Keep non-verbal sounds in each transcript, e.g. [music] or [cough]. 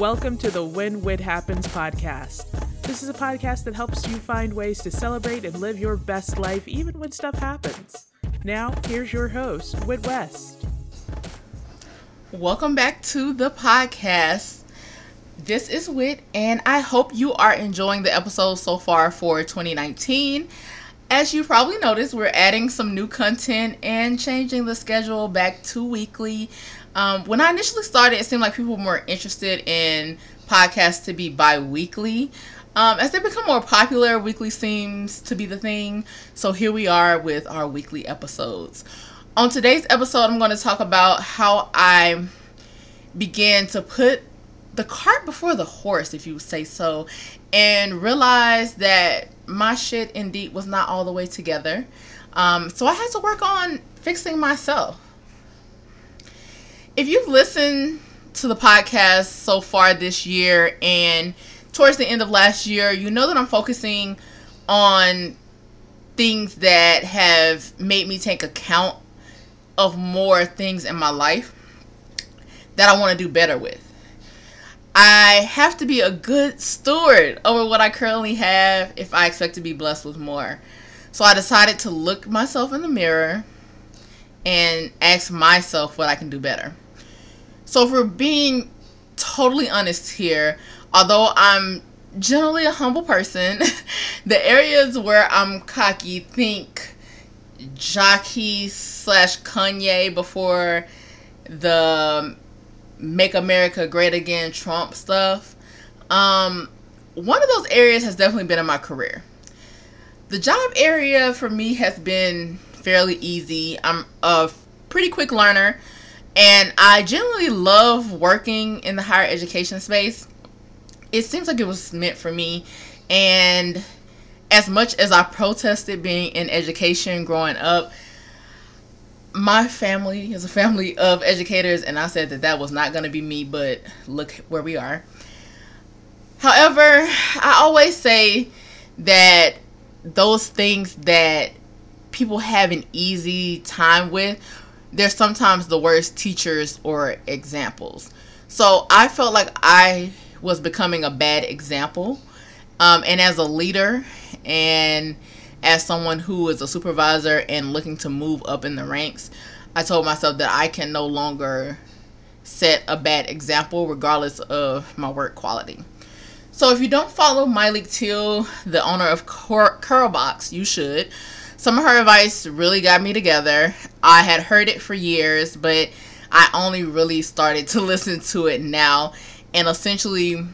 Welcome to the When Wit Happens podcast. This is a podcast that helps you find ways to celebrate and live your best life even when stuff happens. Now, here's your host, Whit West. Welcome back to the podcast. This is Wit, and I hope you are enjoying the episode so far for 2019. As you probably noticed, we're adding some new content and changing the schedule back to weekly. Um, when I initially started, it seemed like people were more interested in podcasts to be bi weekly. Um, as they become more popular, weekly seems to be the thing. So here we are with our weekly episodes. On today's episode, I'm going to talk about how I began to put the cart before the horse, if you say so, and realize that my shit indeed was not all the way together. Um, so I had to work on fixing myself. If you've listened to the podcast so far this year and towards the end of last year, you know that I'm focusing on things that have made me take account of more things in my life that I want to do better with. I have to be a good steward over what I currently have if I expect to be blessed with more. So I decided to look myself in the mirror and ask myself what I can do better. So, for being totally honest here, although I'm generally a humble person, [laughs] the areas where I'm cocky, think jockey slash Kanye before the Make America Great Again Trump stuff. Um, one of those areas has definitely been in my career. The job area for me has been fairly easy. I'm a pretty quick learner, and I generally love working in the higher education space. It seems like it was meant for me, and as much as I protested being in education growing up, my family is a family of educators, and I said that that was not going to be me, but look where we are. However, I always say that those things that people have an easy time with, they're sometimes the worst teachers or examples. So I felt like I was becoming a bad example. Um, and as a leader and as someone who is a supervisor and looking to move up in the ranks, I told myself that I can no longer set a bad example regardless of my work quality. So if you don't follow Myleik Teele, the owner of Cur- Curlbox, you should. Some of her advice really got me together. I had heard it for years, but I only really started to [laughs] listen to it now. And essentially,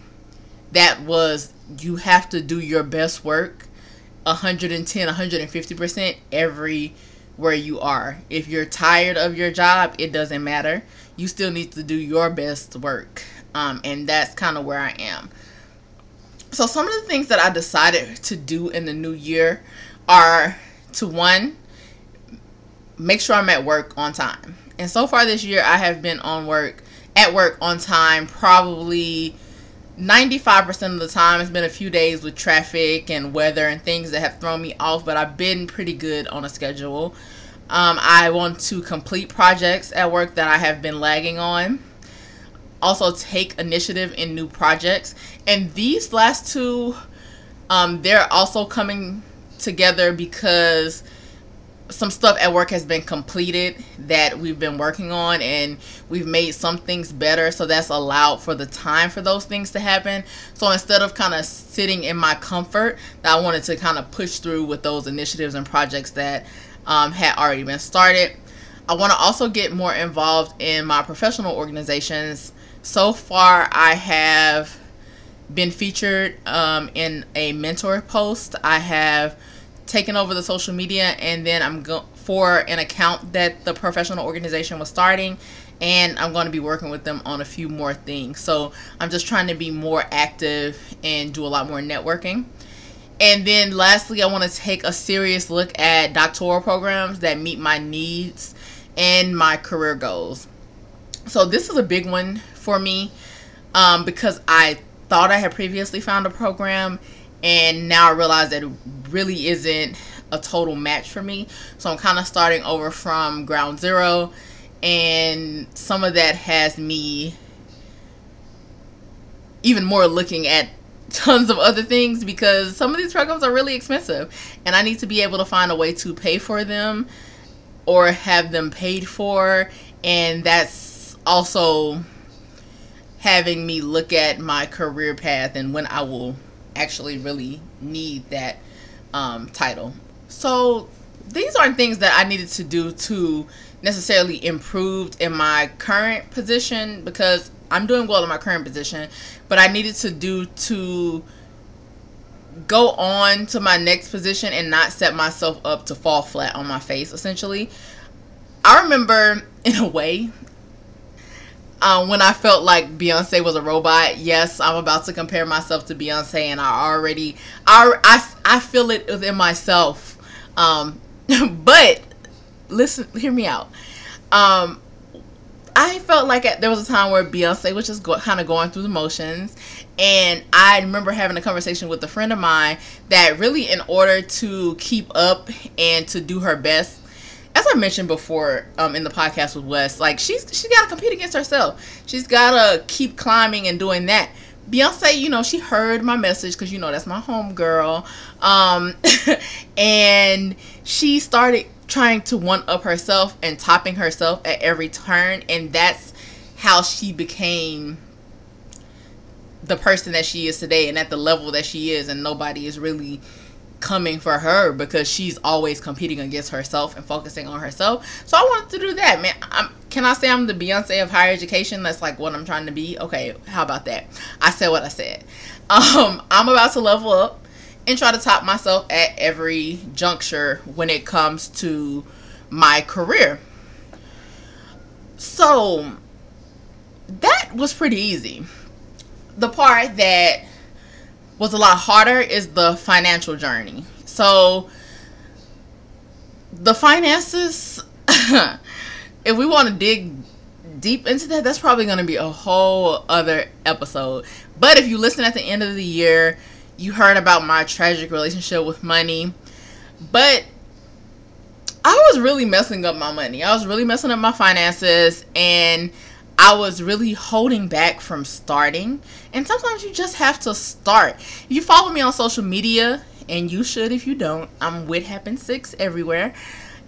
that was you have to do your best work 110, 150% everywhere you are. If you're tired of your job, it doesn't matter. You still need to do your best work. Um, and that's kind of where I am. So, some of the things that I decided to do in the new year are to one, make sure I'm at work on time. And so far this year, I have been on work at work on time probably 95% of the time it's been a few days with traffic and weather and things that have thrown me off but i've been pretty good on a schedule. Um, i want to complete projects at work that i have been lagging on. Also take initiative in new projects. And these last two um, they're also coming together because some stuff at work has been completed that we've been working on and we've made some things better so that's allowed for the time for those things to happen. So instead of kind of sitting in my comfort i wanted to kind of push through with those initiatives and projects that um, had already been started. I want to also get more involved in my professional organizations. So far i have been featured um, in a mentor post. I have taken over the social media and then I'm go for an account that the professional organization was starting and I'm going to be working with them on a few more things. So I'm just trying to be more active and do a lot more networking. And then lastly, I want to take a serious look at doctoral programs that meet my needs and my career goals. So this is a big one for me um, because I thought I had previously found a program and now I realize that it really isn't a total match for me. So I'm kind of starting over from ground zero, and some of that has me even more looking at tons of other things because some of these programs are really expensive. And I need to be able to find a way to pay for them or have them paid for. And that's also having me look at my career path and when I will actually really need that um, title. So these aren't things that I needed to do to necessarily improve in my current position because I'm doing well in my current position, but I needed to do to go on to my next position and not set myself up to fall flat on my face essentially. I remember in a way um, when I felt like Beyonce was a robot. Yes, I'm about to compare myself to Beyonce, and I already, I, I, I feel it within myself. Um, [laughs] but listen, hear me out. Um, I felt like there was a time where Beyonce was just go, kind of going through the motions, and I remember having a conversation with a friend of mine that really, in order to keep up and to do her best, as I mentioned before um, in the podcast with Wes, like she's she got to compete against herself. She's got to keep climbing and doing that. Beyonce, you know, she heard my message because you know that's my home girl, um, [laughs] and she started trying to one up herself and topping herself at every turn and that's how she became the person that she is today and at the level that she is and nobody is really coming for her because she's always competing against herself and focusing on herself. So I wanted to do that, man. I'm, can I say I'm the Beyonce of higher education? That's like what I'm trying to be. Okay, how about that? I said what I said. [laughs] Um, I'm about to level up and try to top myself at every juncture when it comes to my career. So that was pretty easy. The part that was a lot harder is the financial journey. So the finances [laughs] if we want to dig deep into that, that's probably going to be a whole other episode. But if you listen at the end of the year, you heard about my tragic relationship with money. But I was really messing up my money. I was really messing up my finances and I was really holding back from starting. And sometimes you just have to start. You follow me on social media, and you should if you don't, I'm with Happen Six everywhere.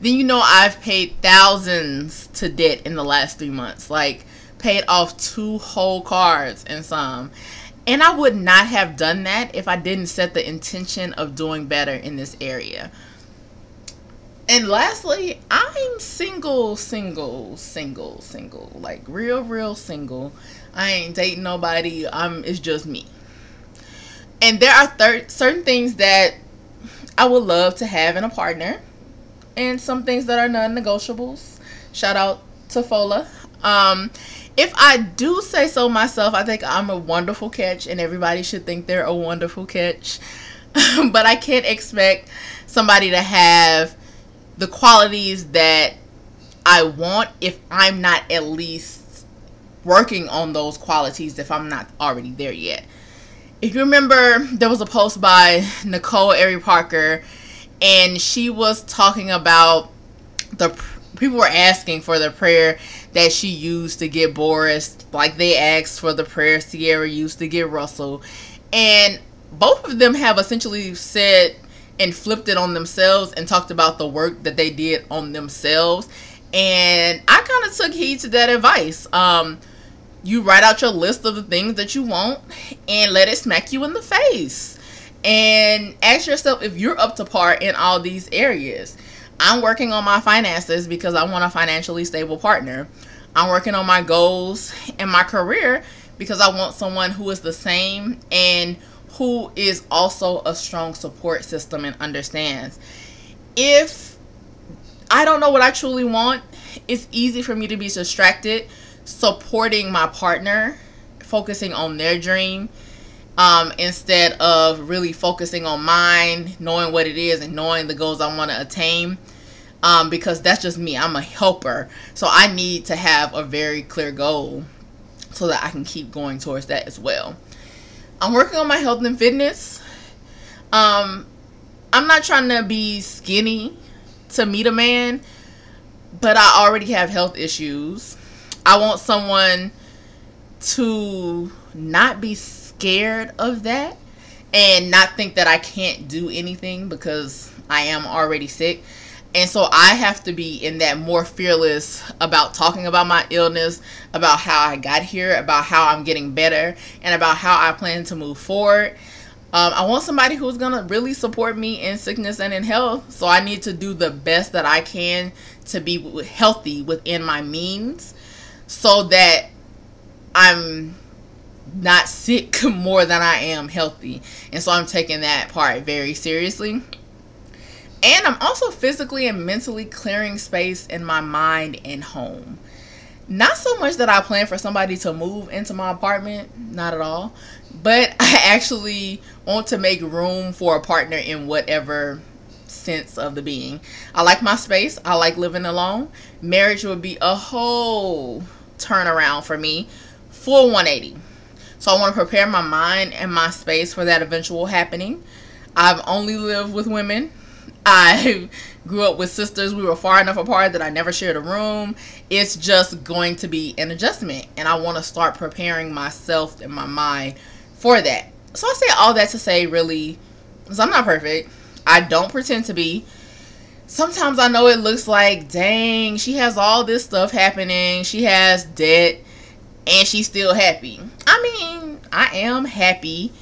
Then you know I've paid thousands to debt in the last three months. Like paid off two whole cards and some. And I would not have done that if I didn't set the intention of doing better in this area. And lastly, I'm single, single, single, single. Like real, real single. I ain't dating nobody. I'm it's just me. And there are thir- certain things that I would love to have in a partner and some things that are non-negotiables. Shout out to Fola. Um if I do say so myself, I think I'm a wonderful catch, and everybody should think they're a wonderful catch. [laughs] but I can't expect somebody to have the qualities that I want if I'm not at least working on those qualities if I'm not already there yet. If you remember, there was a post by Nicole Ari Parker, and she was talking about the people were asking for the prayer that she used to get Boris, like they asked for the prayer Ciara used to get Russell. And both of them have essentially said and flipped it on themselves and talked about the work that they did on themselves. And I kind of took heed to that advice. Um, you write out your list of the things that you want and let it smack you in the face. And ask yourself if you're up to par in all these areas. I'm working on my finances because I want a financially stable partner. I'm working on my goals and my career because I want someone who is the same and who is also a strong support system and understands. If I don't know what I truly want, it's easy for me to be distracted supporting my partner, focusing on their dream. Um, instead of really focusing on mine, knowing what it is, and knowing the goals I want to attain um, because that's just me. I'm a helper. So I need to have a very clear goal so that I can keep going towards that as well. I'm working on my health and fitness. Um, I'm not trying to be skinny to meet a man, but I already have health issues. I want someone to not be scared of that and not think that I can't do anything because I am already sick. And so I have to be in that more fearless about talking about my illness, about how I got here, about how I'm getting better, and about how I plan to move forward. Um, I want somebody who's going to really support me in sickness and in health. So I need to do the best that I can to be healthy within my means so that I'm not sick [laughs] more than I am healthy. And so I'm taking that part very seriously. And I'm also physically and mentally clearing space in my mind and home. Not so much that I plan for somebody to move into my apartment, not at all, but [laughs] I actually want to make room for a partner in whatever sense of the being. I like my space, I like living alone. Marriage would be a whole turnaround for me, full 180. So I want to prepare my mind and my space for that eventual happening. I've only lived with women. I [laughs] grew up with sisters. We were far enough apart that I never shared a room. It's just going to be an adjustment. And I want to start preparing myself and my mind for that. So I say all that to say, really, because I'm not perfect. I don't pretend to be. Sometimes I know it looks like, dang, she has all this stuff happening. She has debt and she's still happy. I mean, I am happy.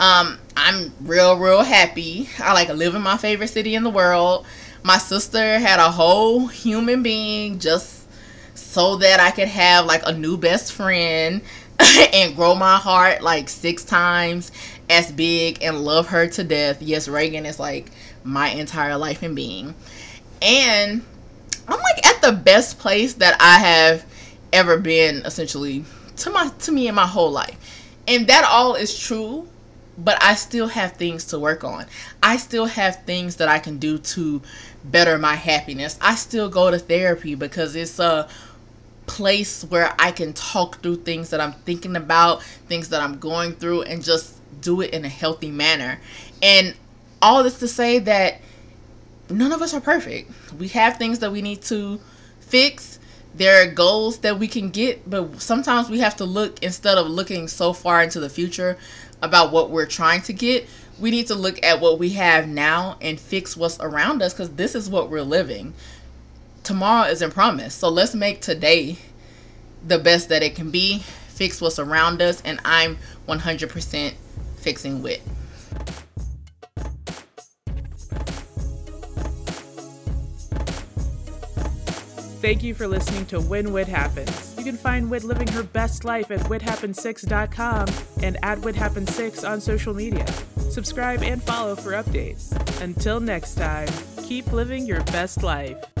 Um, I'm real, real happy. I like live in my favorite city in the world. My sister had a whole human being just so that I could have like a new best friend [laughs] and grow my heart like six times as big and love her to death. Yes, Reagan is like my entire life and being. And I'm like at the best place that I have ever been essentially to my to me in my whole life. And that all is true, but I still have things to work on. I still have things that I can do to better my happiness. I still go to therapy because it's a place where I can talk through things that I'm thinking about, things that I'm going through and just do it in a healthy manner. And all this to say that none of us are perfect. We have things that we need to fix there are goals that we can get, but sometimes we have to look instead of looking so far into the future about what we're trying to get. We need to look at what we have now and fix what's around us because this is what we're living. Tomorrow isn't promised. So let's make today the best that it can be, fix what's around us, and I'm 100% fixing wit. Thank you for listening to When Wit Happens. You can find Wit living her best life at WitHappens6.com and at WitHappens6 on social media. Subscribe and follow for updates. Until next time, keep living your best life.